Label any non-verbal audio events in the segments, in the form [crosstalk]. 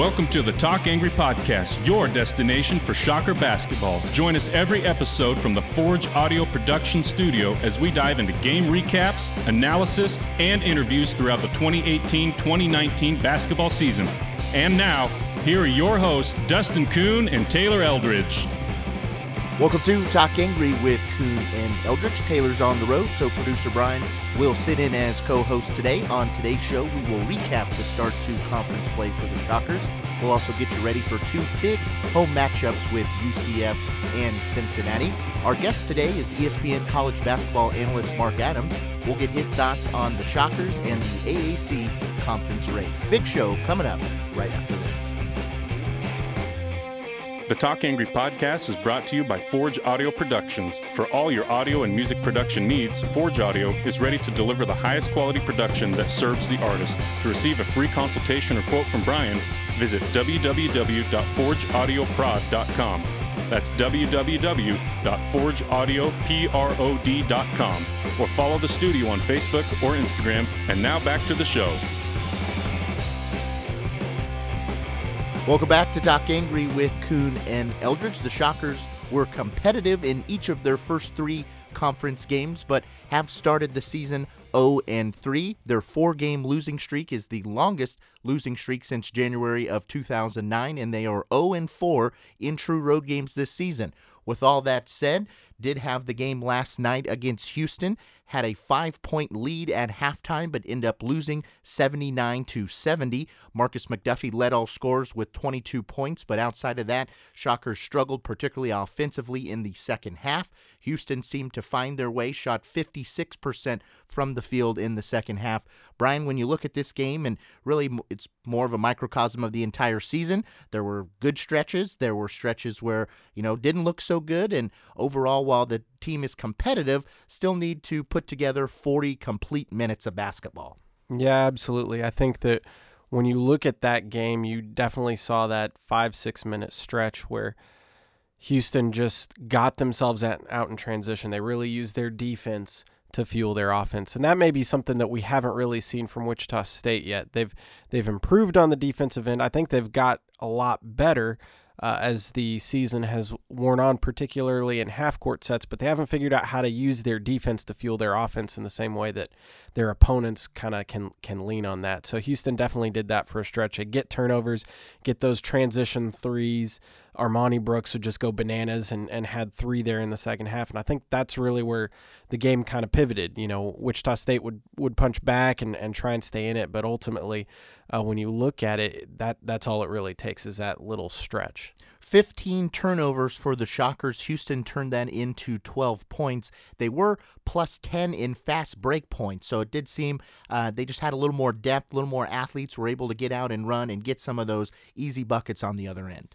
Welcome to the Talk Angry Podcast, your destination for Shocker basketball. Join us every episode from the Forge Audio Production Studio as we dive into game recaps, analysis, and interviews throughout the 2018 2019 basketball season. And now, here are your hosts, Dustin Kuhn and Taylor Eldridge. Welcome to Talk Angry with Kuhn and Eldridge. Taylor's on the road, so producer Brian will sit in as co-host today. On today's show, we will recap the start to conference play for the Shockers. We'll also get you ready for two big home matchups with UCF and Cincinnati. Our guest today is ESPN college basketball analyst Mark Adams. We'll get his thoughts on the Shockers and the AAC conference race. Big show coming up right after this. The Talk Angry podcast is brought to you by Forge Audio Productions. For all your audio and music production needs, Forge Audio is ready to deliver the highest quality production that serves the artist. To receive a free consultation or quote from Brian, visit www.forgeaudioprod.com. That's www.forgeaudioprod.com. Or follow the studio on Facebook or Instagram. And now back to the show. Welcome back to Talk Angry with Kuhn and Eldridge. The Shockers were competitive in each of their first three conference games, but have started the season 0 and 3. Their four-game losing streak is the longest losing streak since January of 2009, and they are 0 and 4 in true road games this season. With all that said, did have the game last night against Houston, had a five point lead at halftime, but end up losing 79 to 70. Markis McDuffie led all scores with 22 points, but outside of that, Shockers struggled, particularly offensively in the second half. Houston seemed to find their way, shot 56% from the field in the second half. Brian, when you look at this game, and really it's more of a microcosm of the entire season, there were good stretches. There were stretches where, you know, didn't look so good. And overall, while the team is competitive, still need to put together 40 complete minutes of basketball. Yeah, absolutely. I think that when you look at that game, you definitely saw that five, six minute stretch where Houston just got themselves at, out in transition. They really used their defense to fuel their offense. And that may be something that we haven't really seen from Wichita State yet. They've they've improved on the defensive end. I think they've got a lot better uh, as the season has worn on, particularly in half court sets, but they haven't figured out how to use their defense to fuel their offense in the same way that their opponents kind of can can lean on that. So Houston definitely did that for a stretch. They get turnovers, get those transition threes. Armoni Brooks would just go bananas and, and had three there in the second half. And I think that's really where the game kind of pivoted. You know, Wichita State would, would punch back and, and try and stay in it. But ultimately, uh, when you look at it, that that's all it really takes is that little stretch. 15 turnovers for the Shockers. Houston turned that into 12 points. They were plus 10 in fast break points, so it did seem uh, they just had a little more depth, a little more athletes were able to get out and run and get some of those easy buckets on the other end.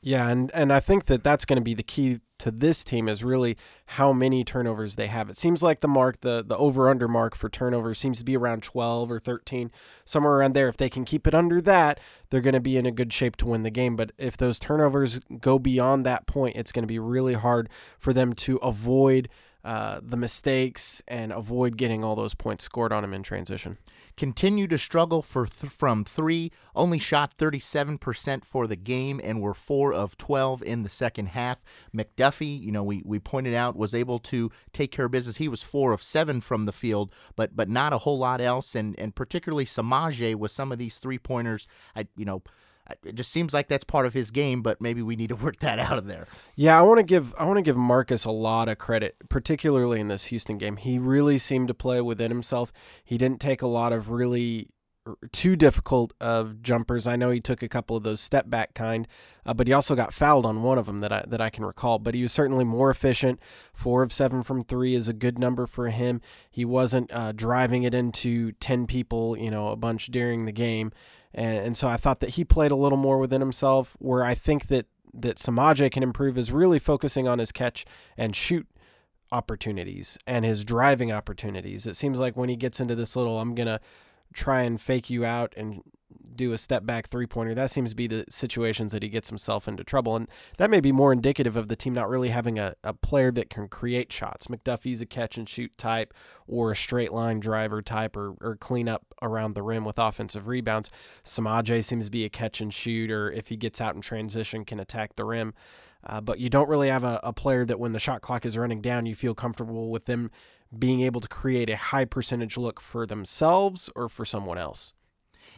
Yeah, and, and I think that that's going to be the key to this team is really how many turnovers they have. It seems like the mark, the the over under mark for turnovers seems to be around 12 or 13, somewhere around there. If they can keep it under that, they're going to be in a good shape to win the game. But if those turnovers go beyond that point, it's going to be really hard for them to avoid uh, the mistakes and avoid getting all those points scored on them in transition continue to struggle for th- from three, only shot 37% for the game and were four of 12 in the second half. McDuffie, you know, we, we pointed out, was able to take care of business. He was four of seven from the field, but but not a whole lot else. And, and particularly Samajae with some of these three pointers, I, you know, it just seems like that's part of his game, but maybe we need to [laughs] work that out of there. Yeah, I want to give I want to give Markis a lot of credit, particularly in this Houston game. He really seemed to play within himself. He didn't take a lot of really too difficult of jumpers. I know he took a couple of those step back kind, uh, but he also got fouled on one of them that I that I can recall. But he was certainly more efficient. Four of seven from three is a good number for him. He wasn't uh, driving it into ten people, you know, a bunch during the game. And, and so I thought that he played a little more within himself. Where I think that that Samajae can improve is really focusing on his catch and shoot opportunities and his driving opportunities. It seems like when he gets into this little, I'm gonna try and fake you out and do a step back three pointer. That seems to be the situations that he gets himself into trouble. And that may be more indicative of the team not really having a, a player that can create shots. McDuffie's a catch and shoot type or a straight line driver type or, or clean up around the rim with offensive rebounds. Samajae seems to be a catch and shoot, or if he gets out in transition, can attack the rim. Uh, but you don't really have a, a player that when the shot clock is running down, you feel comfortable with them being able to create a high percentage look for themselves or for someone else.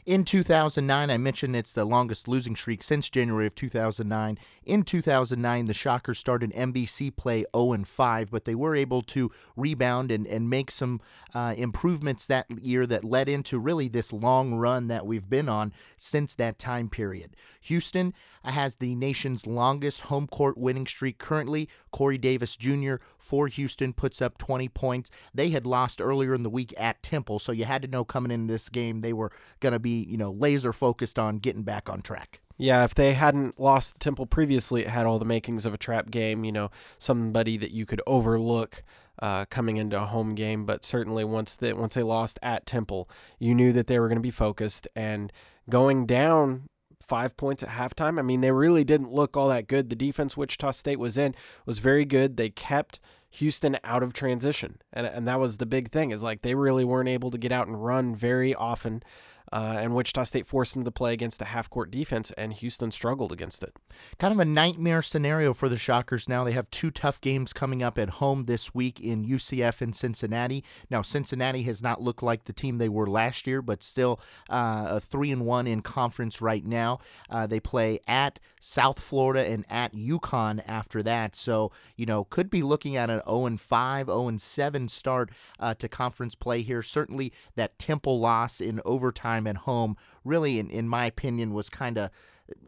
In 2009, I mentioned it's the longest losing streak since January of 2009. In 2009, the Shockers started MVC play 0 5, but they were able to rebound and, and make some uh, improvements that year that led into really this long run that we've been on since that time period. Houston has the nation's longest home court winning streak currently. Corey Davis Jr. for Houston puts up 20 points. They had lost earlier in the week at Temple, so you had to know coming into this game they were going to be, you know, laser focused on getting back on track. Yeah, if they hadn't lost Temple previously, it had all the makings of a trap game, you know, somebody that you could overlook uh, coming into a home game. But certainly once they, once they lost at Temple, you knew that they were going to be focused. And going down five points at halftime. I mean, they really didn't look all that good. The defense Wichita State was in was very good. They kept Houston out of transition, and and that was the big thing. Is like they really weren't able to get out and run very often uh, and Wichita State forced them to play against a half court defense, and Houston struggled against it. Kind of a nightmare scenario for the Shockers now. They have two tough games coming up at home this week in UCF and Cincinnati. Now, Cincinnati has not looked like the team they were last year, but still uh, a 3 and 1 in conference right now. Uh, they play at South Florida and at UConn after that. So, you know, could be looking at an 0 and 5, 0 and 7 start uh, to conference play here. Certainly that Temple loss in overtime time at home really, in, in my opinion, was kind of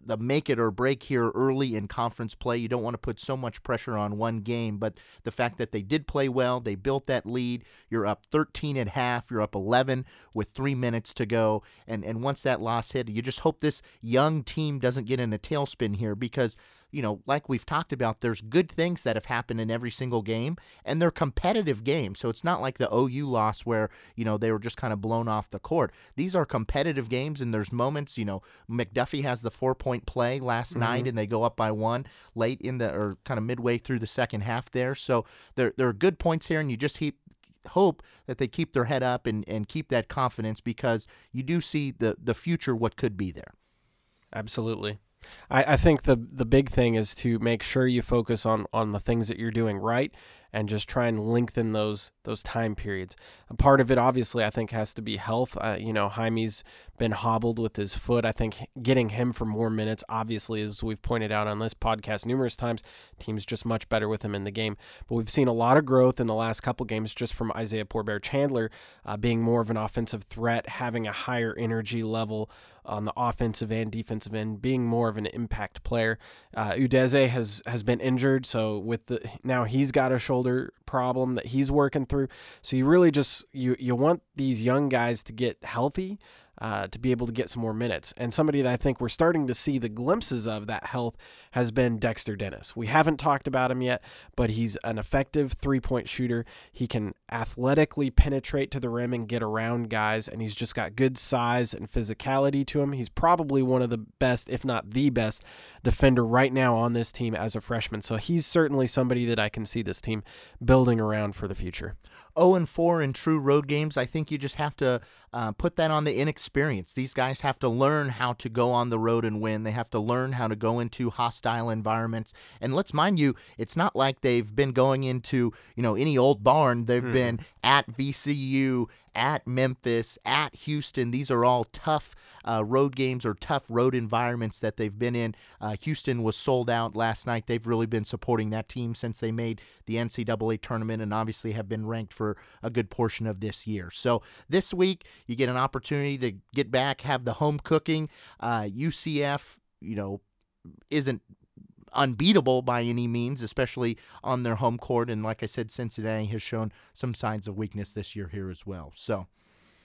the make it or break here early in conference play. You don't want to put so much pressure on one game, but the fact that they did play well, they built that lead. You're up 13 at half, you're up 11 with three minutes to go, and and once that loss hit, you just hope this young team doesn't get in a tailspin here because you know, like we've talked about, there's good things that have happened in every single game, and they're competitive games. So it's not like the OU loss where, you know, they were just kind of blown off the court. These are competitive games, and there's moments, you know, McDuffie has the four point play last mm-hmm. night, and they go up by one late in the, or kind of midway through the second half there. So there, there are good points here, and you just keep hope that they keep their head up and, and keep that confidence because you do see the, the future what could be there. Absolutely. I, I think the the big thing is to make sure you focus on on the things that you're doing right and just try and lengthen those those time periods. A part of it, obviously, I think has to be health. Uh, you know, Jaime's been hobbled with his foot. I think getting him for more minutes, obviously, as we've pointed out on this podcast numerous times, team's just much better with him in the game. But we've seen a lot of growth in the last couple games just from Isaiah Poor Bear-Chandler uh, being more of an offensive threat, having a higher energy level on the offensive and defensive end, being more of an impact player. Uh, Udeze has has been injured, so with the now he's got a shoulder problem that he's working through. So you really just you you want these young guys to get healthy uh, to be able to get some more minutes. And somebody that I think we're starting to see the glimpses of that health has been Dexter Dennis. We haven't talked about him yet, but he's an effective three point shooter. He can athletically penetrate to the rim and get around guys, and he's just got good size and physicality to him. He's probably one of the best, if not the best, defender right now on this team as a freshman. So he's certainly somebody that I can see this team building around for the future. 0 and 4 in true road games. I think you just have to uh, put that on the inexperience. These guys have to learn how to go on the road and win. They have to learn how to go into hostile environments. And let's mind you, it's not like they've been going into you know any old barn. They've mm. been at VCU, at Memphis, at Houston. These are all tough uh, road games or tough road environments that they've been in. Uh, Houston was sold out last night. They've really been supporting that team since they made the NCAA tournament and obviously have been ranked for a good portion of this year. So this week, you get an opportunity to get back, have the home cooking. Uh, UCF, you know, isn't unbeatable by any means, especially on their home court. And like I said, Cincinnati has shown some signs of weakness this year here as well. So.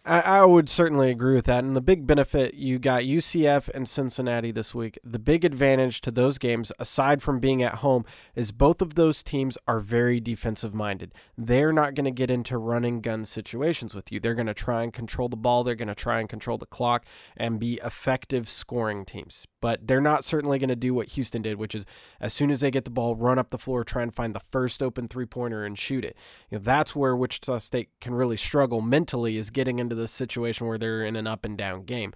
I, would certainly agree with that. And the big benefit you got UCF and Cincinnati this week. The big advantage to those games, aside from being at home, is both of those teams are very defensive minded. They're not going to get into running gun situations with you. They're going to try and control the ball. They're going to try and control the clock and be effective scoring teams. But they're not certainly going to do what Houston did, which is as soon as they get the ball, run up the floor, try and find the first open three pointer and shoot it. You know, that's where Wichita State can really struggle mentally is getting into this situation where they're in an up and down game.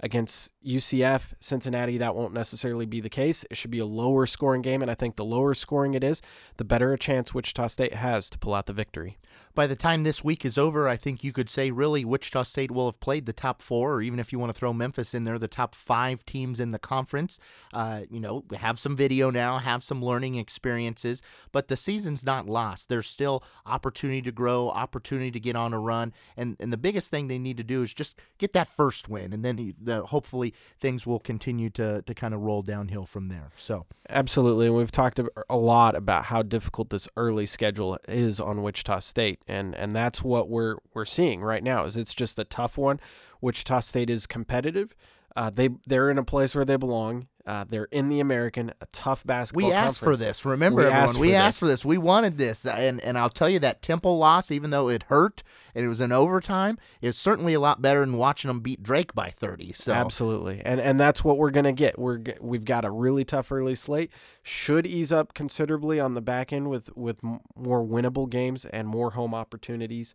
Against UCF, Cincinnati, that won't necessarily be the case. It should be a lower scoring game, and I think the lower scoring it is, the better a chance Wichita State has to pull out the victory by the time this week is over, I think you could say really Wichita State will have played the top four, or even if you want to throw Memphis in there, the top five teams in the conference. Uh, you know, have some video now, have some learning experiences, but the season's not lost. There's still opportunity to grow, opportunity to get on a run, and and the biggest thing they need to do is just get that first win, and then the, hopefully things will continue to to kind of roll downhill from there. So absolutely, and we've talked a lot about how difficult this early schedule is on Wichita State and and that's what we're we're seeing right now. Is it's just a tough one. Wichita State is competitive. Uh, they they're in a place where they belong. Uh, they're in the American, a tough basketball. We asked conference. for this. Remember, we everyone, asked we for asked this. for this. We wanted this, and and I'll tell you that Temple loss, even though it hurt and it was in overtime, is certainly a lot better than watching them beat Drake by thirty. So absolutely, and and that's what we're gonna get. We're we've got a really tough early slate. Should ease up considerably on the back end with with more winnable games and more home opportunities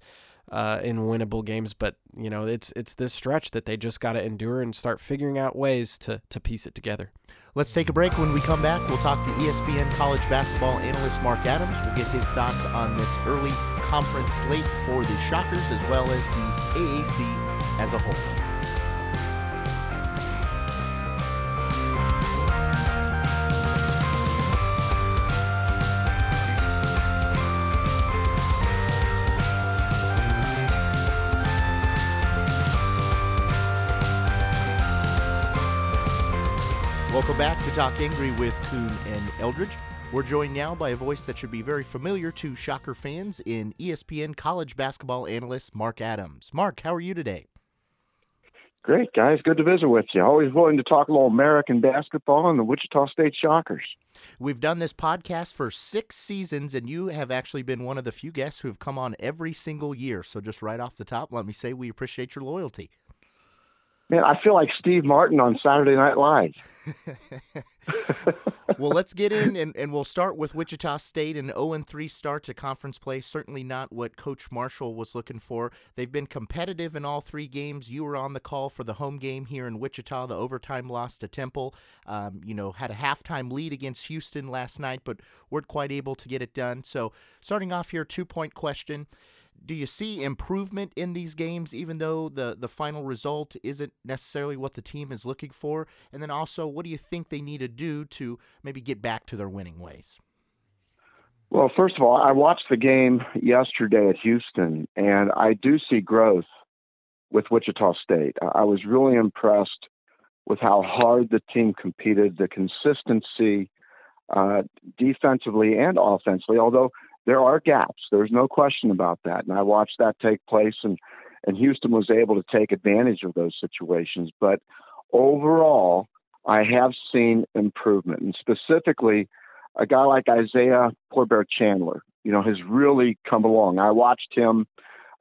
uh, in winnable games. But you know, it's it's this stretch that they just got to endure and start figuring out ways to to piece it together. Let's take a break. When we come back, we'll talk to ESPN college basketball analyst Mark Adams. We'll get his thoughts on this early conference slate for the Shockers as well as the AAC as a whole. To Talk Angry with Kuhn and Eldridge. We're joined now by a voice that should be very familiar to Shocker fans in ESPN college basketball analyst Mark Adams. Mark, how are you today? Great, guys. Good to visit with you. Always willing to talk a little American basketball and the Wichita State Shockers. We've done this podcast for six seasons, and you have actually been one of the few guests who have come on every single year. So, just right off the top, let me say we appreciate your loyalty. Man, I feel like Steve Martin on Saturday Night Live. [laughs] well, let's get in and, and we'll start with Wichita State. An 0 3 start to conference play. Certainly not what Coach Marshall was looking for. They've been competitive in all three games. You were on the call for the home game here in Wichita, the overtime loss to Temple. Um, you know, had a halftime lead against Houston last night, but weren't quite able to get it done. So, starting off here, two point question do you see improvement in these games, even though the, the final result isn't necessarily what the team is looking for? And then also, what do you think they need to do to maybe get back to their winning ways? Well, first of all, I watched the game yesterday at Houston, and I do see growth with Wichita State. I was really impressed with how hard the team competed, the consistency uh, defensively and offensively, although there are gaps. There's no question about that. And I watched that take place, and, and Houston was able to take advantage of those situations. But overall, I have seen improvement. And specifically, a guy like Isaiah Poor Bear-Chandler, you know, has really come along. I watched him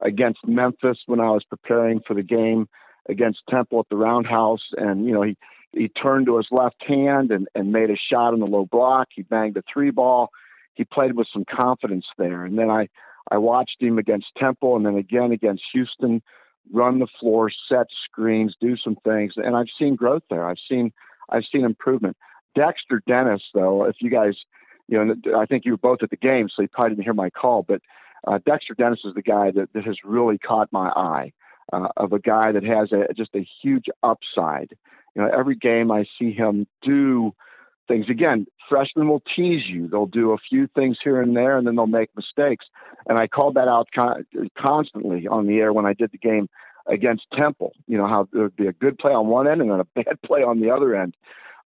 against Memphis when I was preparing for the game against Temple at the Roundhouse, and you know he he turned to his left hand and, and made a shot in the low block. He banged a three ball he played with some confidence there. And then I I watched him against Temple and then again against Houston, run the floor, set screens, do some things, and I've seen growth there. I've seen I've seen improvement. Dexter Dennis, though, if you guys, you know, I think you were both at the game, so you probably didn't hear my call, but uh, Dexter Dennis is the guy that, that has really caught my eye. Uh, of a guy that has a, just a huge upside. You know, every game I see him do things. Again, freshmen will tease you. They'll do a few things here and there, and then they'll make mistakes. And I called that out con- constantly on the air when I did the game against Temple. You know how there would be a good play on one end and then a [laughs] bad play on the other end.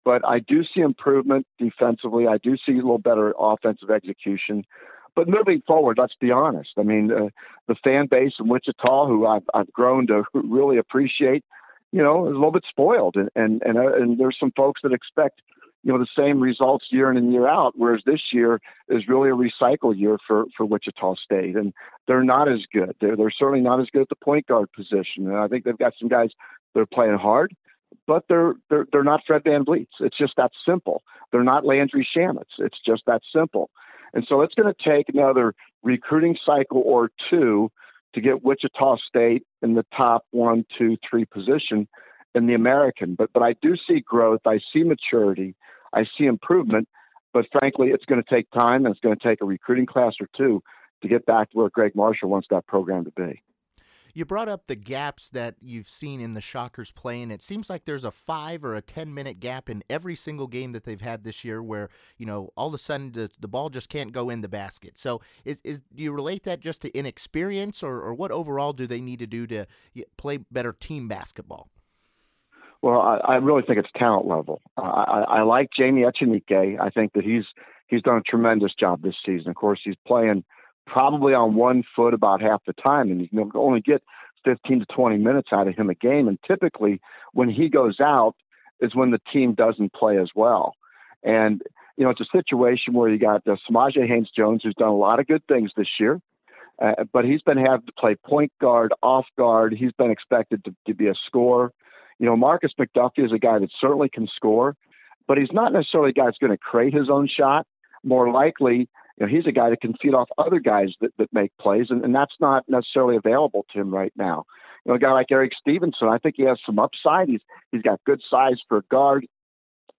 But I do see improvement defensively. I do see a little better offensive execution. but moving forward, let's be honest. I mean, uh, the fan base in Wichita, who I've, I've grown to really appreciate, you know, is a little bit spoiled, and and and, uh, and there's some folks that expect you know the same results year in and year out. Whereas this year is really a recycle year for for Wichita State, and they're not as good. They're they're certainly not as good at the point guard position, and I think they've got some guys that are playing hard, but they're they're they're not Fred Van VanVleets. It's just that simple. They're not Landry Shamet. It's just that simple. And so it's going to take another recruiting cycle or two to get Wichita State in the top one, two, three position in the American. But but I do see growth. I see maturity. I see improvement. But frankly, it's going to take time, and it's going to take a recruiting class or two to get back to where Gregg Marshall wants that program to be. You brought up the gaps that you've seen in the Shockers play, and it seems like there's a five or a 10 minute gap in every single game that they've had this year where, you know, all of a sudden the, the ball just can't go in the basket. So, is, is do you relate that just to inexperience, or, or what overall do they need to do to play better team basketball? Well, I, I really think it's talent level. Uh, I, I like Jaime Echenique. I think that he's he's done a tremendous job this season. Of course, he's playing probably on one foot about half the time, and you can only get 15 to 20 minutes out of him a game. And typically, when he goes out, is when the team doesn't play as well. And you know, it's a situation where you got uh, Samajae Haynes Jones, who's done a lot of good things this year, uh, but he's been having to play point guard, off guard. He's been expected to, to be a scorer. You know, Markis McDuffie is a guy that certainly can score, but he's not necessarily a guy that's going to create his own shot. More likely, you know, he's a guy that can feed off other guys that, that make plays, and, and that's not necessarily available to him right now. You know, a guy like Erik Stevenson, I think he has some upside. He's he's got good size for a guard.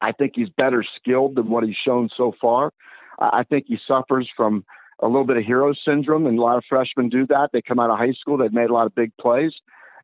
I think he's better skilled than what he's shown so far. I think he suffers from a little bit of hero syndrome, and a lot of freshmen do that. They come out of high school, they've made a lot of big plays,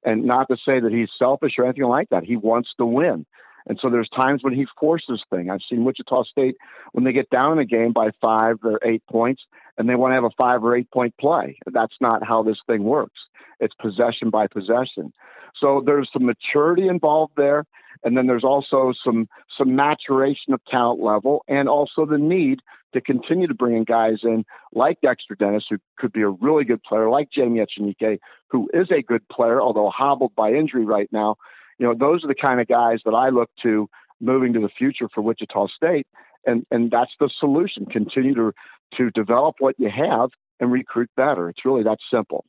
and not to say that he's selfish or anything like that. He wants to win. And so there's times when he forces things. I've seen Wichita State when they get down in a game by five or eight points and they want to have a five or eight point play. That's not how this thing works. It's possession by possession. So there's some maturity involved there. And then there's also some some maturation of talent level and also the need to continue to bring in guys in like Dexter Dennis, who could be a really good player, like Jaime Echenique, who is a good player, although hobbled by injury right now, you know, those are the kind of guys that I look to moving to the future for Wichita State. And, and that's the solution. Continue to, to develop what you have and recruit better. It's really that simple.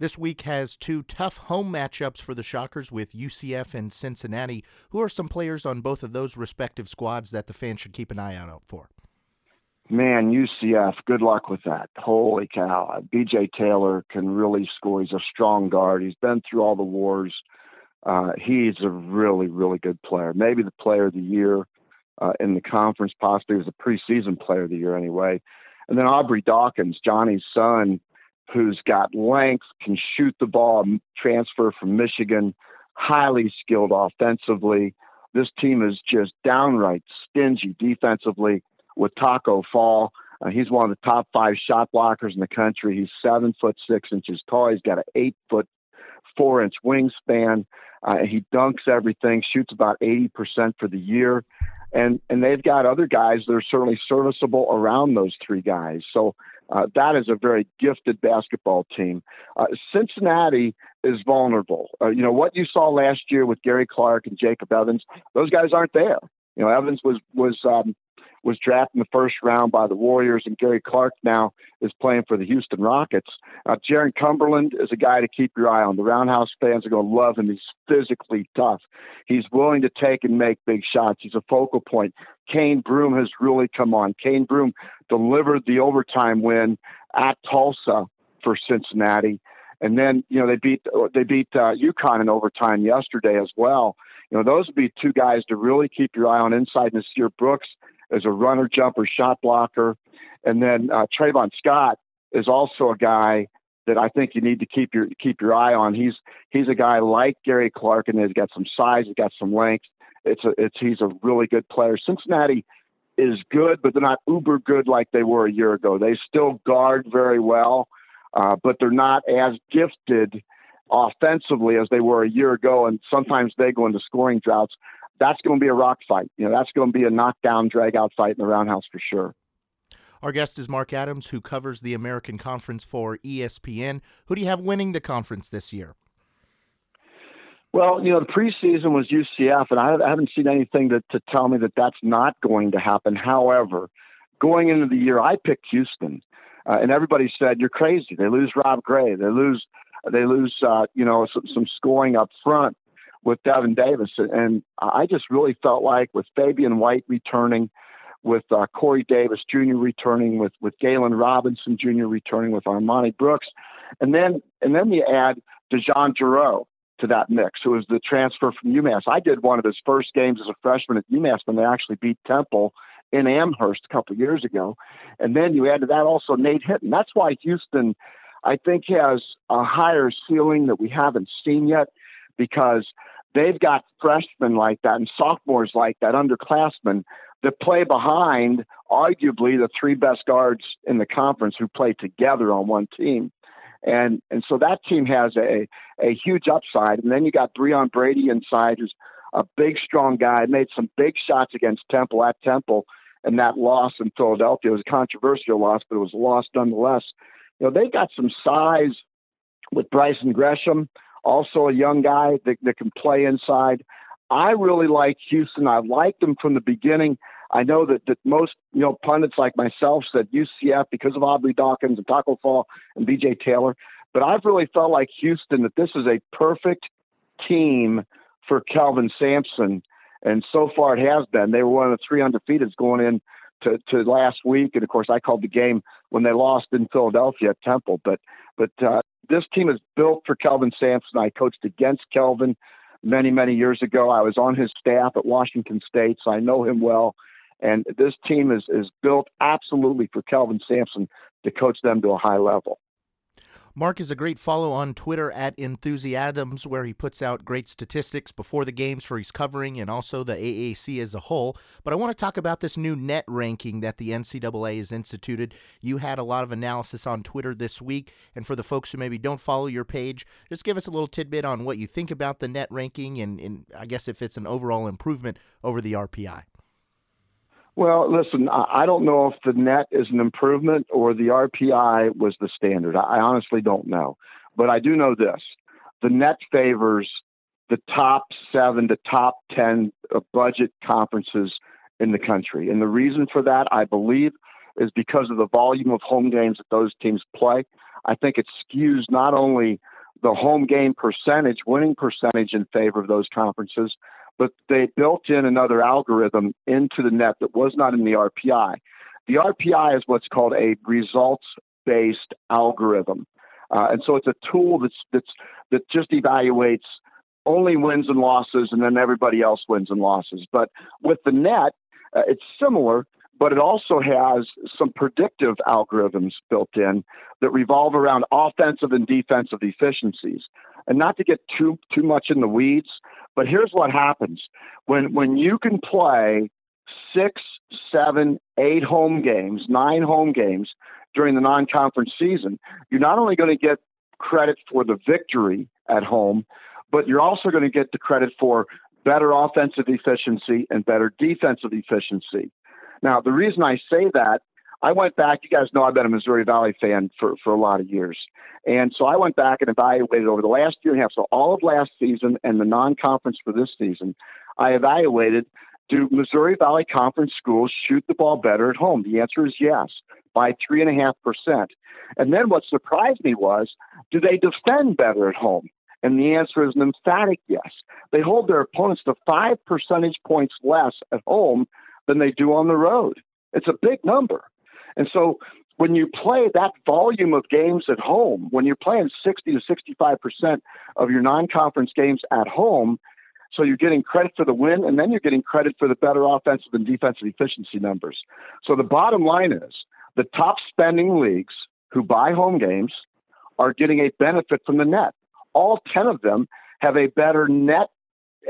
This week has two tough home matchups for the Shockers with UCF and Cincinnati. Who are some players on both of those respective squads that the fans should keep an eye out for? Man, UCF, good luck with that. Holy cow. BJ Taylor can really score. He's a strong guard. He's been through all the wars. Uh, he's a really, really good player. Maybe the player of the year uh, in the conference, possibly was a preseason player of the year anyway. And then Aubrey Dawkins, Johnny's son, who's got length, can shoot the ball, transfer from Michigan, highly skilled offensively. This team is just downright stingy defensively with Tacko Fall. Uh, he's one of the top five shot blockers in the country. He's seven foot six inches tall. He's got an eight foot four inch wingspan. Uh, he dunks everything, shoots about 80% for the year. And, and they've got other guys that are certainly serviceable around those three guys. So uh, that is a very gifted basketball team. Uh, Cincinnati is vulnerable. Uh, you know, what you saw last year with Gary Clark and Jacob Evans, those guys aren't there. You know, Evans was, was um, was drafted in the first round by the Warriors, and Gary Clark now is playing for the Houston Rockets. Uh, Jarron Cumberland is a guy to keep your eye on. The Roundhouse fans are going to love him. He's physically tough. He's willing to take and make big shots. He's a focal point. Cane Broome has really come on. Cane Broome delivered the overtime win at Tulsa for Cincinnati. And then, you know, they beat they beat uh, UConn in overtime yesterday as well. You know, those would be two guys to really keep your eye on inside Nysier Brooks as a runner, jumper, shot blocker. And then uh, Trevon Scott is also a guy that I think you need to keep your keep your eye on. He's he's a guy like Gary Clark, and he's got some size, he's got some length. It's a it's he's a really good player. Cincinnati is good, but they're not uber good like they were a year ago. They still guard very well, uh, but they're not as gifted offensively as they were a year ago. And sometimes they go into scoring droughts that's going to be a rock fight. You know, that's going to be a knockdown, drag out fight in the roundhouse for sure. Our guest is Mark Adams, who covers the American Conference for ESPN. Who do you have winning the conference this year? Well, you know, the preseason was UCF, and I haven't seen anything to, to tell me that that's not going to happen. However, going into the year, I picked Houston, uh, and everybody said you're crazy. They lose Rob Gray, they lose, they lose, uh, you know, some, some scoring up front with Devin Davis, and I just really felt like with Fabian White returning, with uh, Corey Davis Jr. returning, with with Galen Robinson Jr. returning, with Armoni Brooks, and then and then you add DeJon Jarreau to that mix, who was the transfer from UMass. I did one of his first games as a freshman at UMass when they actually beat Temple in Amherst a couple of years ago. And then you add to that also Nate Hinton. That's why Houston, I think, has a higher ceiling that we haven't seen yet because they've got freshmen like that and sophomores like that, underclassmen that play behind arguably the three best guards in the conference who play together on one team. And and so that team has a a huge upside. And then you got Breaon Brady inside, who's a big, strong guy. Made some big shots against Temple at Temple, and that loss in Philadelphia was a controversial loss, but it was a loss nonetheless. You know, they got some size with Brison Gresham, also a young guy that, that can play inside. I really like Houston. I liked them from the beginning. I know that, that most you know pundits like myself said UCF because of Aubrey Dawkins and Tacko Fall and B.J. Taylor, but I've really felt like Houston that this is a perfect team for Kelvin Sampson, and so far it has been. They were one of the three undefeateds going in to, to last week, and of course I called the game when they lost in Philadelphia at Temple. But but uh, this team is built for Kelvin Sampson. I coached against Kelvin many many years ago. I was on his staff at Washington State, so I know him well. And this team is, is built absolutely for Kelvin Sampson to coach them to a high level. Mark is a great follow on Twitter at Enthusiadams, where he puts out great statistics before the games for his covering and also the AAC as a whole. But I want to talk about this new net ranking that the NCAA has instituted. You had a lot of analysis on Twitter this week, and for the folks who maybe don't follow your page, just give us a little tidbit on what you think about the net ranking and, and I guess if it's an overall improvement over the RPI. Well, listen, I don't know if the net is an improvement or the RPI was the standard. I honestly don't know. But I do know this the net favors the top seven to top 10 uh, budget conferences in the country. And the reason for that, I believe, is because of the volume of home games that those teams play. I think it skews not only the home game percentage, winning percentage in favor of those conferences, but they built in another algorithm into the net that was not in the RPI. The RPI is what's called a results based algorithm. Uh, and so it's a tool that's, that's, that just evaluates only wins and losses, and then everybody else wins and losses. But with the net, uh, it's similar, but it also has some predictive algorithms built in that revolve around offensive and defensive efficiencies. And not to get too too much in the weeds, but here's what happens when when you can play six, seven, eight home games, nine home games during the non-conference season, you're not only going to get credit for the victory at home, but you're also going to get the credit for better offensive efficiency and better defensive efficiency. Now, the reason I say that I went back. You guys know I've been a Missouri Valley fan for, for a lot of years. And so I went back and evaluated over the last year and a half. So all of last season and the non conference for this season, I evaluated do Missouri Valley Conference schools shoot the ball better at home? The answer is yes, by 3.5%. And then what surprised me was do they defend better at home? And the answer is an emphatic yes. They hold their opponents to five percentage points less at home than they do on the road. It's a big number. And so when you play that volume of games at home, when you're playing 60 to 65% of your non conference games at home, so you're getting credit for the win, and then you're getting credit for the better offensive and defensive efficiency numbers. So the bottom line is the top spending leagues who buy home games are getting a benefit from the net. All 10 of them have a better net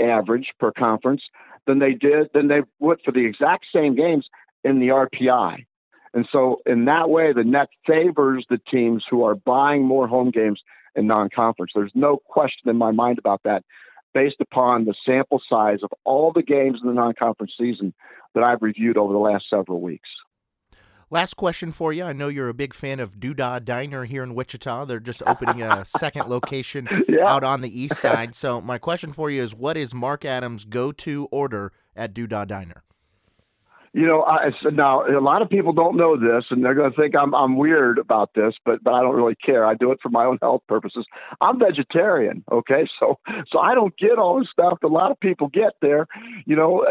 average per conference than they did than they would for the exact same games in the RPI. And so, in that way, the net favors the teams who are buying more home games in non conference. There's no question in my mind about that based upon the sample size of all the games in the non conference season that I've reviewed over the last several weeks. Last question for you. I know you're a big fan of Doodah Diner here in Wichita. They're just opening a [laughs] second location Yeah. out on the east side. So my question for you is, what is Mark Adams' go-to order at Doodah Diner? You know, I, so now a lot of people don't know this, and they're going to think I'm I'm weird about this, but but I don't really care. I do it for my own health purposes. I'm vegetarian, okay, so so I don't get all the stuff that a lot of people get there, you know,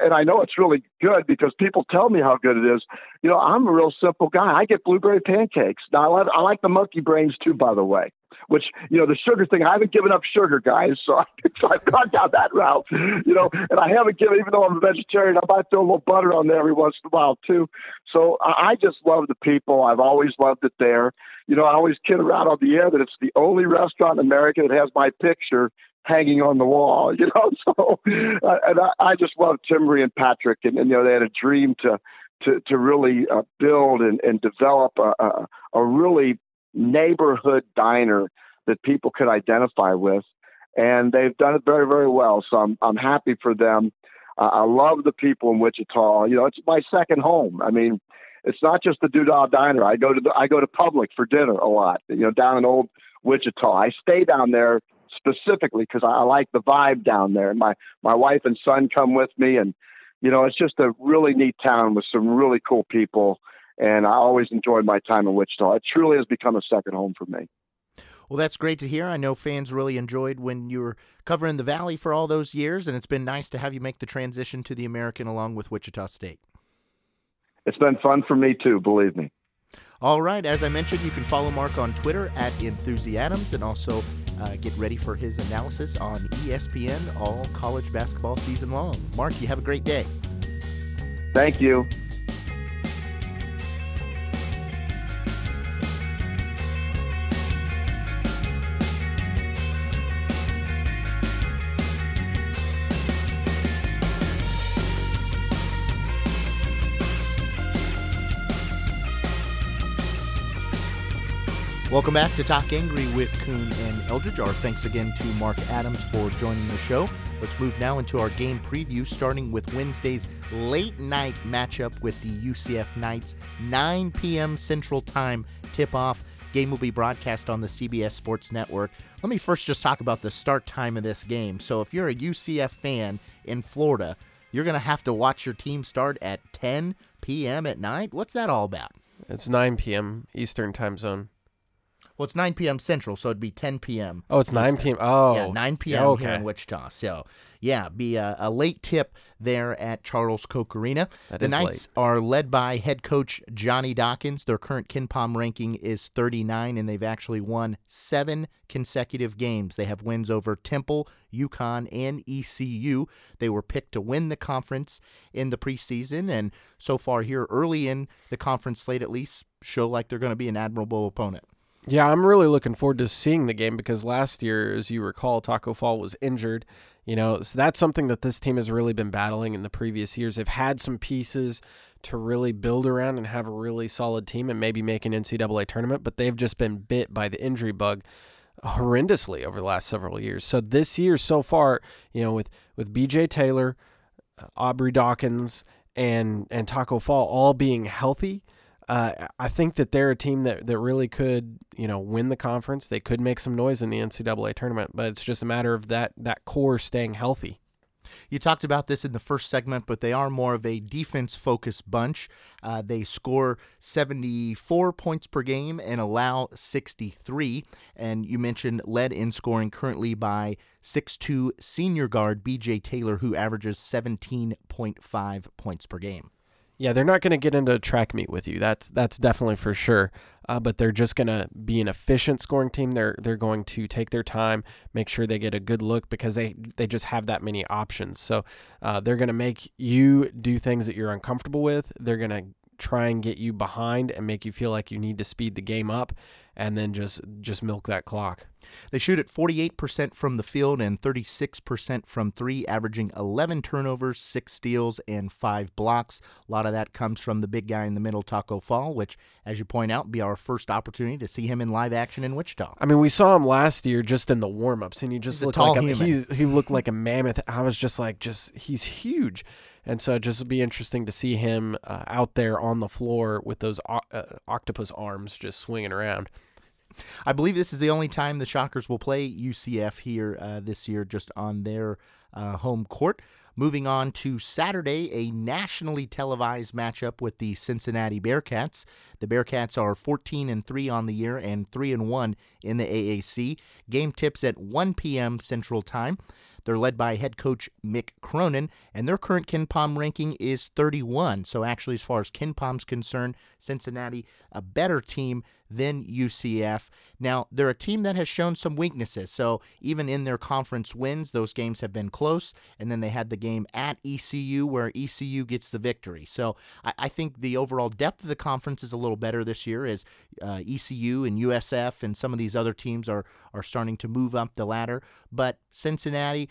and I know it's really good because people tell me how good it is. You know, I'm a real simple guy. I get blueberry pancakes. Now I like, I like the monkey brains too, by the way. Which you know the sugar thing. I haven't given up sugar, guys. So, [laughs] I, so I've gone down that route. You know, and I haven't given, even though I'm a vegetarian, I might throw a little butter on there every once in a while too. So I I just love the people. I've always loved it there. You know, I always kid around on the air that it's the only restaurant in America that has my picture hanging on the wall. [laughs] You know, so uh, and I, I just love Timbery and Patrick, and, and you know they had a dream to to to really uh, build and, and develop a, a a really neighborhood diner that people could identify with, and they've done it very very well. So I'm I'm happy for them. Uh, I love the people in Wichita. You know, it's my second home. I mean, it's not just the Doodah Diner. I go to the, I go to Public for dinner a lot. You know, down in Old Wichita. I stay down there specifically because I, I like the vibe down there. My my wife and son come with me, and you know, it's just a really neat town with some really cool people. And I always enjoyed my time in Wichita. It truly has become a second home for me. Well, that's great to hear. I know fans really enjoyed when you were covering the Valley for all those years, and it's been nice to have you make the transition to the American along with Wichita State. It's been fun for me too, believe me. All right, as I mentioned, you can follow Mark on Twitter at Enthusiadams and also uh, get ready for his analysis on ESPN all college basketball season long. Mark, you have a great day. Thank you. Welcome back to Talk Angry with Kuhn and Eldridge. Our thanks again to Mark Adams for joining the show. Let's move now into our game preview, starting with Wednesday's late night matchup with the UCF Knights, 9 p.m. Central Time tip off. Game will be broadcast on the CBS Sports Network. Let me first just talk about the start time of this game. So, if you're a UCF fan in Florida, you're going to have to watch your team start at 10 p.m. at night. What's that all about? It's 9 p.m. Eastern time zone. Well, it's 9 p.m. Central, so it'd be 10 p.m. Oh, it's 9 p.m. Oh, yeah, 9 p.m. Yeah, okay. here in Wichita. So, yeah, be a, a late tip there at Charles Koch Arena. That the Knights are led by head coach Johnny Dawkins. Their current KenPom ranking is 39, and they've actually won seven consecutive games. They have wins over Temple, UConn, and ECU. They were picked to win the conference in the preseason, and so far here early in the conference slate, at least, show like they're going to be an admirable opponent. Yeah, I'm really looking forward to seeing the game because last year, as you recall, Tacko Fall was injured. You know, so that's something that this team has really been battling in the previous years. They've had some pieces to really build around and have a really solid team and maybe make an NCAA tournament, but they've just been bit by the injury bug horrendously over the last several years. So this year so far, you know, with with BJ Taylor, Aubrey Dawkins, and and Tacko Fall all being healthy, uh, I think that they're a team that, that really could, you know, win the conference. They could make some noise in the NCAA tournament, but it's just a matter of that that core staying healthy. You talked about this in the first segment, but they are more of a defense focused bunch. Uh, they score 74 points per game and allow 63. And you mentioned led in scoring currently by 6'2 senior guard BJ Taylor, who averages 17.5 points per game. Yeah, they're not going to get into a track meet with you. That's that's definitely for sure. Uh, but they're just going to be an efficient scoring team. They're they're going to take their time, make sure they get a good look because they they just have that many options. So uh, they're going to make you do things that you're uncomfortable with. They're going to try and get you behind and make you feel like you need to speed the game up, and then just just milk that clock. They shoot at 48% from the field and 36% from three, averaging 11 turnovers, six steals, and five blocks. A lot of that comes from the big guy in the middle, Tacko Fall, which, as you point out, be our first opportunity to see him in live action in Wichita. I mean, we saw him last year just in the warm ups, and he just He's a looked tall like a, human. he's, he looked [laughs] like a mammoth. I was just like, just he's huge, And so it just be interesting to see him uh, out there on the floor with those o- uh, octopus arms just swinging around. I believe this is the only time the Shockers will play UCF here uh, this year, just on their uh, home court. Moving on to Saturday, a nationally televised matchup with the Cincinnati Bearcats. The Bearcats are 14 and 3 on the year and 3 and 1 in the AAC. Game tips at 1 p.m. Central Time. They're led by head coach Mick Cronin, and their current KenPom ranking is 31. So, actually, as far as KenPom's concerned, Cincinnati, a better team than UCF. Now, they're a team that has shown some weaknesses. So, even in their conference wins, those games have been close. And then they had the game at ECU where ECU gets the victory. So, I, I think the overall depth of the conference is a little better this year as uh, ECU and USF and some of these other teams are, are starting to move up the ladder. But Cincinnati,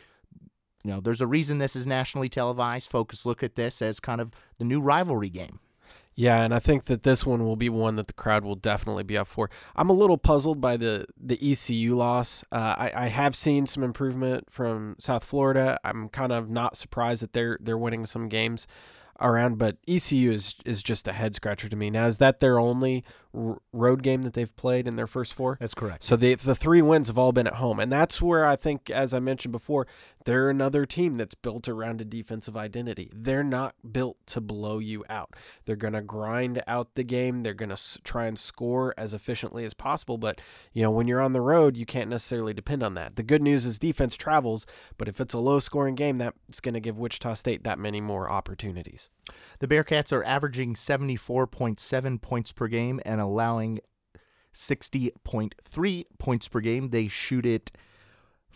you know, there's a reason this is nationally televised. Folks look at this as kind of the new rivalry game. Yeah, and I think that this one will be one that the crowd will definitely be up for. I'm a little puzzled by the the ECU loss. Uh, I, I have seen some improvement from South Florida. I'm kind of not surprised that they're they're winning some games around, but ECU is is just a head scratcher to me. Now, is that their only r- road game that they've played in their first four? That's correct. So the the three wins have all been at home, and that's where I think, as I mentioned before, they're another team that's built around a defensive identity. They're not built to blow you out. They're gonna grind out the game. They're gonna s- try and score as efficiently as possible. But you know, when you're on the road, you can't necessarily depend on that. The good news is defense travels, but if it's a low scoring game, that's gonna give Wichita State that many more opportunities. The Bearcats are averaging 74.7 points per game and allowing 60.3 points per game. They shoot it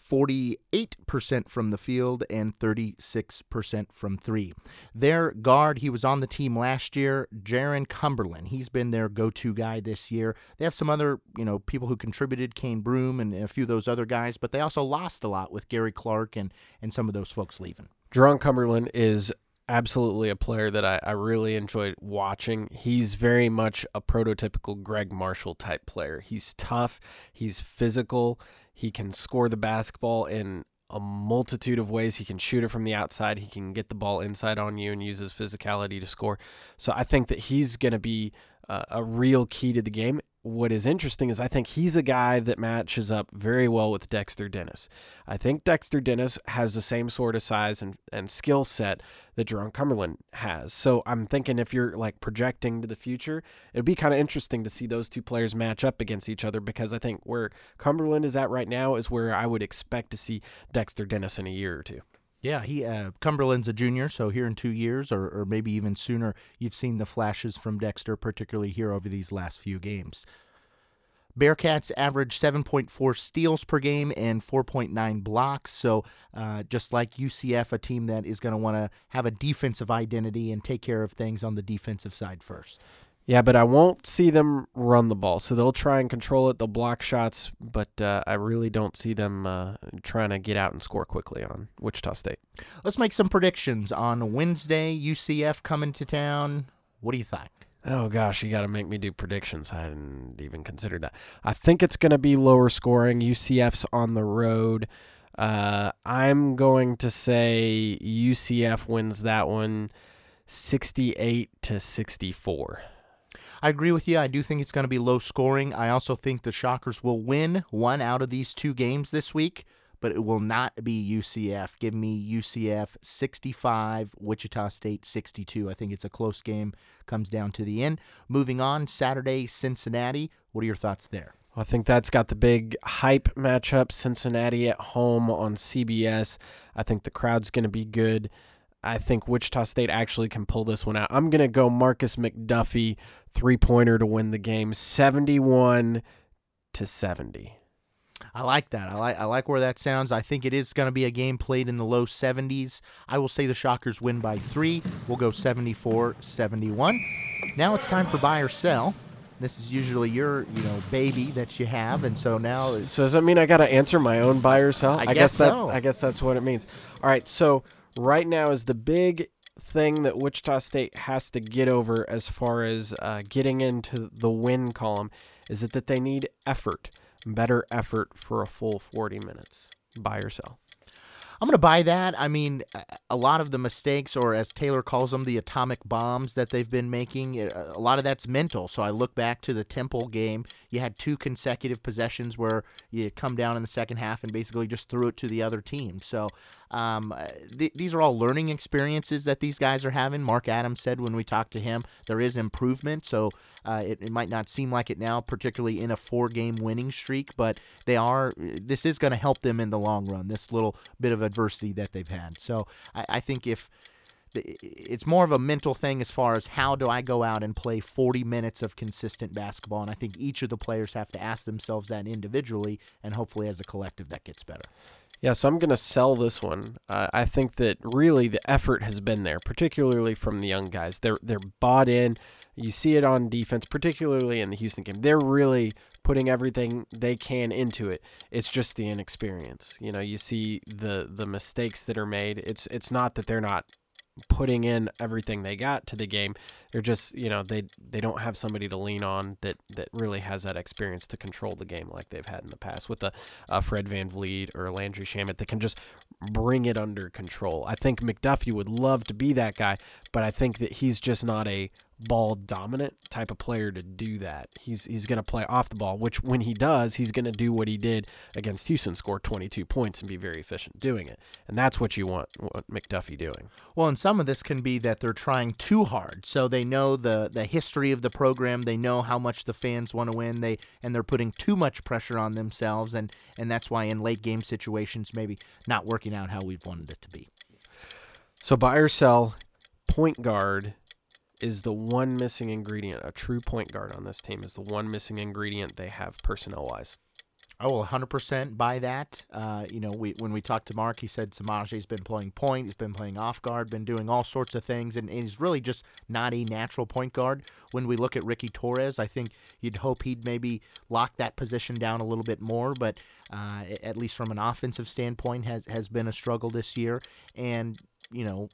48% from the field and 36% from three. Their guard, he was on the team last year, Jarron Cumberland. He's been their go-to guy this year. They have some other, you know, people who contributed, Cane Broome and a few of those other guys, but they also lost a lot with Gary Clark and, and some of those folks leaving. Jarron Cumberland is absolutely a player that I, I really enjoyed watching. He's very much a prototypical Gregg Marshall type player. He's tough, he's physical, he can score the basketball in a multitude of ways. He can shoot it from the outside, he can get the ball inside on you and use his physicality to score. So I think that he's going to be uh, a real key to the game what is interesting is I think he's a guy that matches up very well with Dexter Dennis. I think Dexter Dennis has the same sort of size and, and skill set that Jarron Cumberland has. So I'm thinking if you're like projecting to the future, it'd be kind of interesting to see those two players match up against each other because I think where Cumberland is at right now is where I would expect to see Dexter Dennis in a year or two. Yeah, he uh, Cumberland's a junior, so here in two years, or, or maybe even sooner, you've seen the flashes from Dexter, particularly here over these last few games. Bearcats average 7.4 steals per game and 4.9 blocks. So, uh, just like UCF, a team that is going to want to have a defensive identity and take care of things on the defensive side first. Yeah, but I won't see them run the ball. So they'll try and control it. They'll block shots, but uh, I really don't see them uh, trying to get out and score quickly on Wichita State. Let's make some predictions on Wednesday. UCF coming to town. What do you think? Oh gosh, you got to make me do predictions. I hadn't even considered that. I think it's going to be lower scoring. UCF's on the road. Uh, I'm going to say UCF wins that one 68 to 64. I agree with you. I do think it's going to be low scoring. I also think the Shockers will win one out of these two games this week, but it will not be UCF. Give me UCF 65, Wichita State 62. I think it's a close game. Comes down to the end. Moving on, Saturday, Cincinnati. What are your thoughts there? I think that's got the big hype matchup. Cincinnati at home on CBS. I think the crowd's going to be good. I think Wichita State actually can pull this one out. I'm going to go Markis McDuffie three pointer to win the game 71 to 70. I like that. I like I like where that sounds. I think it is going to be a game played in the low 70s. I will say the Shockers win by 3. We'll go 74-71. Now it's time for buy or sell. This is usually your, you know, baby that you have, and so now So does that mean I got to answer my own buy or sell? I guess that so. I guess that's what it means. All right, so right now is the big thing that Wichita State has to get over as far as uh, getting into the win column is it that they need effort, better effort for a full 40 minutes. Buy or sell. I'm going to buy that. I mean, a lot of the mistakes, or as Taylor calls them, the atomic bombs that they've been making, a lot of that's mental. So I look back to the Temple game. You had two consecutive possessions where you come down in the second half and basically just threw it to the other team. So um, uh, th- these are all learning experiences that these guys are having. Mark Adams said when we talked to him, there is improvement. So uh, it, it might not seem like it now, particularly in a four game winning streak, but they are, this is going to help them in the long run, this little bit of adversity that they've had. So I, I think if it's more of a mental thing as far as how do I go out and play 40 minutes of consistent basketball. And I think each of the players have to ask themselves that individually, and hopefully as a collective that gets better. Yeah, so I'm going to sell this one. Uh, I think that really the effort has been there, particularly from the young guys. They're they're bought in. You see it on defense, particularly in the Houston game. They're really putting everything they can into it. It's just the inexperience. You know, you see the the mistakes that are made. It's it's not that they're not putting in everything they got to the game. They're just, you know, they they don't have somebody to lean on that that really has that experience to control the game like they've had in the past with a, a Fred VanVleet or Landry Shamet that can just bring it under control. I think McDuffie would love to be that guy, but I think that he's just not a ball dominant type of player to do that. He's he's going to play off the ball, which when he does, he's going to do what he did against Houston, score 22 points and be very efficient doing it. And that's what you want, want McDuffie doing. Well, and some of this can be that they're trying too hard. So they know the the history of the program, they know how much the fans want to win, they and they're putting too much pressure on themselves and and that's why in late game situations maybe not working out how we've wanted it to be. So buy or sell point guard is the one missing ingredient. A true point guard on this team is the one missing ingredient they have personnel wise. I will 100% buy that. Uh, you know, we when we talked to Mark, he said Samajae's been playing point, he's been playing off guard, been doing all sorts of things, and, and, he's really just not a natural point guard. When we look at Ricky Torres, I think you'd hope he'd maybe lock that position down a little bit more, but uh, at least from an offensive standpoint, has has been a struggle this year. And you know,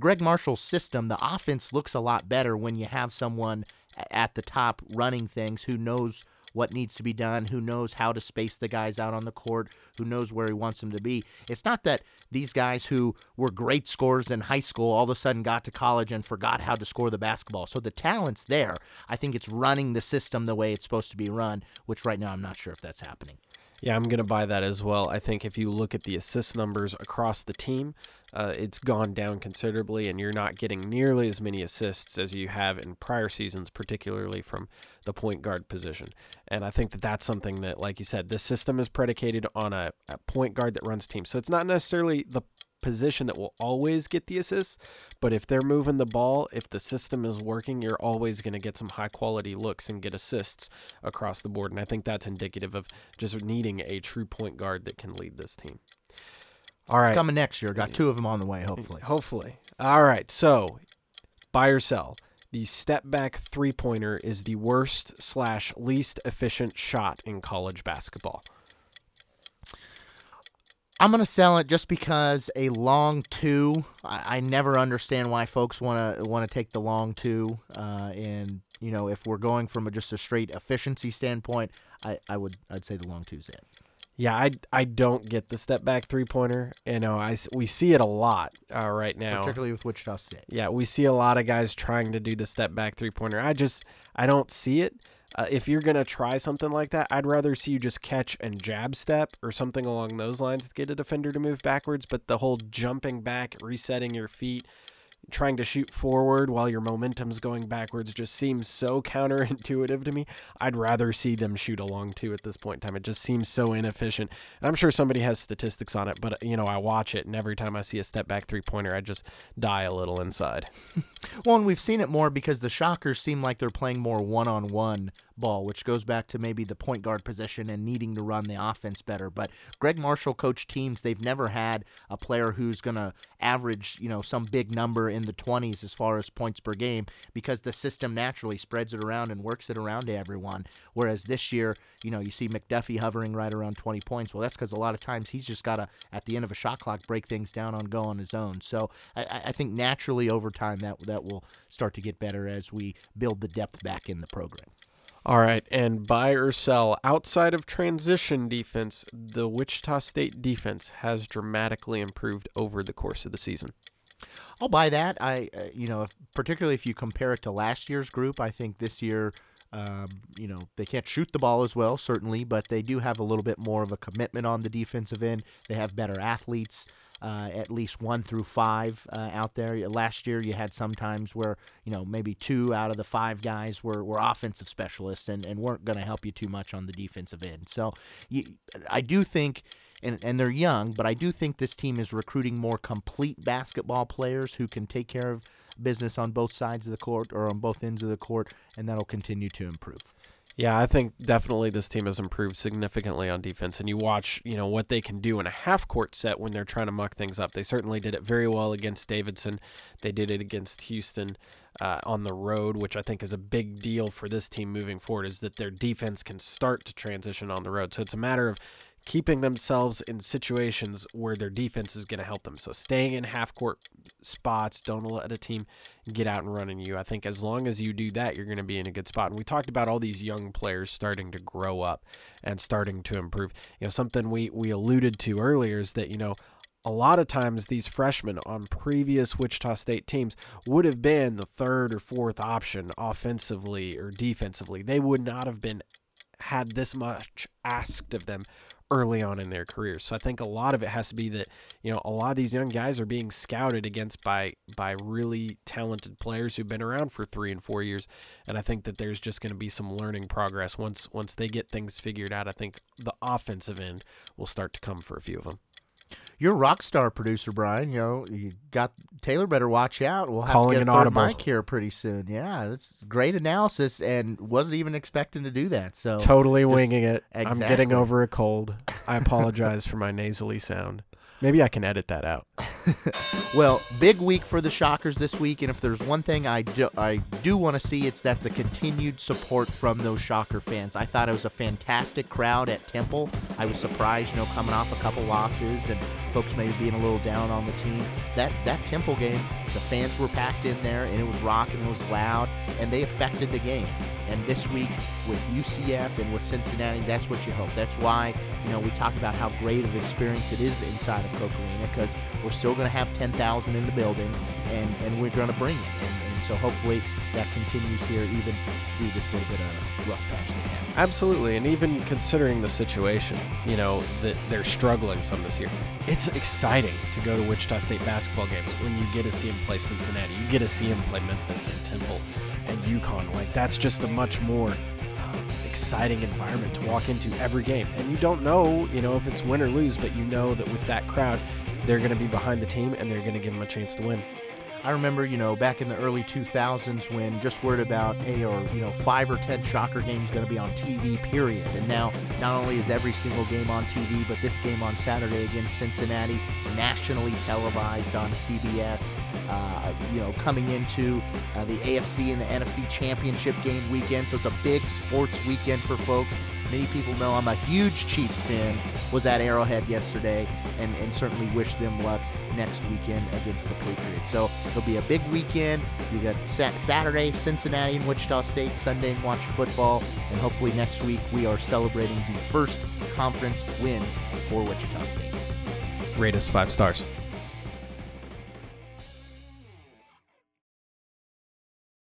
Gregg Marshall's system, the offense looks a lot better when you have someone at the top running things who knows what needs to be done, who knows how to space the guys out on the court, who knows where he wants them to be. It's not that these guys who were great scorers in high school all of a sudden got to college and forgot how to score the basketball. So the talent's there. I think it's running the system the way it's supposed to be run, which right now I'm not sure if that's happening. Yeah, I'm going to buy that as well. I think if you look at the assist numbers across the team, uh, it's gone down considerably, and you're not getting nearly as many assists as you have in prior seasons, particularly from the point guard position. And I think that that's something that, like you said, this system is predicated on a, a point guard that runs teams. So it's not necessarily the position that will always get the assists, but if they're moving the ball, if the system is working, you're always going to get some high quality looks and get assists across the board. And I think that's indicative of just needing a true point guard that can lead this team. All right. It's coming next year. Got two of them on the way, hopefully. Hopefully. All right. So, buy or sell. The step back three pointer is the worst slash least efficient shot in college basketball. I'm gonna sell it just because a long two. I, I never understand why folks want to want to take the long two. Uh, and you know, if we're going from a, just a straight efficiency standpoint, I, I would I'd say the long two's it. Yeah, I, I don't get the step back three pointer. You know, I we see it a lot uh, right now, particularly with Wichita State. Yeah, we see a lot of guys trying to do the step back three pointer. I just I don't see it. Uh, if you're gonna try something like that, I'd rather see you just catch and jab step or something along those lines to get a defender to move backwards. But the whole jumping back, resetting your feet, trying to shoot forward while your momentum's going backwards just seems so [laughs] counterintuitive to me. I'd rather see them shoot along too at this point in time. It just seems so inefficient. And I'm sure somebody has statistics on it, but you know, I watch it and every time I see a step back three pointer, I just die a little inside. [laughs] well, and we've seen it more because the Shockers seem like they're playing more one on one ball, which goes back to maybe the point guard position and needing to run the offense better. But Gregg Marshall coached teams, they've never had a player who's going to average, you know, some big number in the 20s as far as points per game because the system naturally spreads it around and works it around to everyone. Whereas this year, you know, you see McDuffie hovering right around 20 points. Well, that's because a lot of times he's just got to, at the end of a shot clock, break things down on go on his own. So I, I think naturally over time that that will start to get better as we build the depth back in the program. All right, and buy or sell outside of transition defense, the Wichita State defense has dramatically improved over the course of the season. I'll buy that. I, uh, you know, if, particularly if you compare it to last year's group, I think this year, um, you know, they can't shoot the ball as well, certainly, but they do have a little bit more of a commitment on the defensive end. They have better athletes uh, at least one through five uh, out there. Last year, you had some times where you know maybe two out of the five guys were, were offensive specialists and, and weren't going to help you too much on the defensive end. So you, I do think. And, and they're young, but I do think this team is recruiting more complete basketball players who can take care of business on both sides of the court or on both ends of the court, and that'll continue to improve. Yeah, I think definitely this team has improved significantly on defense. And you watch, you know, what they can do in a half court set when they're trying to muck things up. They certainly did it very well against Davidson. They did it against Houston uh, on the road, which I think is a big deal for this team moving forward, is that their defense can start to transition on the road. So it's a matter of keeping themselves in situations where their defense is going to help them. So staying in half court spots, don't let a team get out and run in you. I think as long as you do that, you're going to be in a good spot. And we talked about all these young players starting to grow up and starting to improve. You know, something we we alluded to earlier is that, you know, a lot of times these freshmen on previous Wichita State teams would have been the third or fourth option offensively or defensively. They would not have been had this much asked of them early on in their careers. So I think a lot of it has to be that you know a lot of these young guys are being scouted against by by really talented players who've been around for three and four years, and I think that there's just going to be some learning progress once once they get things figured out. I think the offensive end will start to come for a few of them. You're a rock star producer, Brian. You know, you got Taylor. Better watch out. We'll have Calling to get an a audible. mic here pretty soon. Yeah, that's great analysis, and wasn't even expecting to do that. So Totally just- winging it. I'm getting over a cold. I apologize for my nasally sound. Maybe I can edit that out. [laughs] Well, big week for the Shockers this week, and if there's one thing I do, I do want to see, it's that the continued support from those Shocker fans. I thought it was a fantastic crowd at Temple. I was surprised, you know, coming off a couple losses and folks maybe being a little down on the team. That that Temple game, the fans were packed in there, and it was rocking, it was loud, and they affected the game. And this week with UCF and with Cincinnati, that's what you hope. That's why, you know, we talk about how great of an experience it is inside of Koch Arena because we're still going to have 10,000 in the building and, and we're going to bring it. And, and so hopefully that continues here even through this little bit of rough patch they have. Absolutely, and even considering the situation, you know, that they're struggling some this year, it's exciting to go to Wichita State basketball games when you get to see them play Cincinnati. You get to see them play Memphis and Temple UConn. Like, that's just a much more um, exciting environment to walk into every game. And you don't know, you know, if it's win or lose, but you know that with that crowd, they're going to be behind the team and they're going to give them a chance to win. I remember, you know, back in the early 2000s when just word about, hey, or, you know, five or 10 Shocker games going to be on TV, period. And now, not only is every single game on TV, but this game on Saturday against Cincinnati, nationally televised on CBS, uh, you know, coming into uh, the AFC and the NFC championship game weekend. So it's a big sports weekend for folks. Many people know I'm a huge Chiefs fan. Was at Arrowhead yesterday, and, and certainly wish them luck next weekend against the Patriots. So it'll be a big weekend. You got Sa- Saturday, Cincinnati and Wichita State, Sunday, and watch football, and hopefully next week we are celebrating the first conference win for Wichita State. Rate us five stars.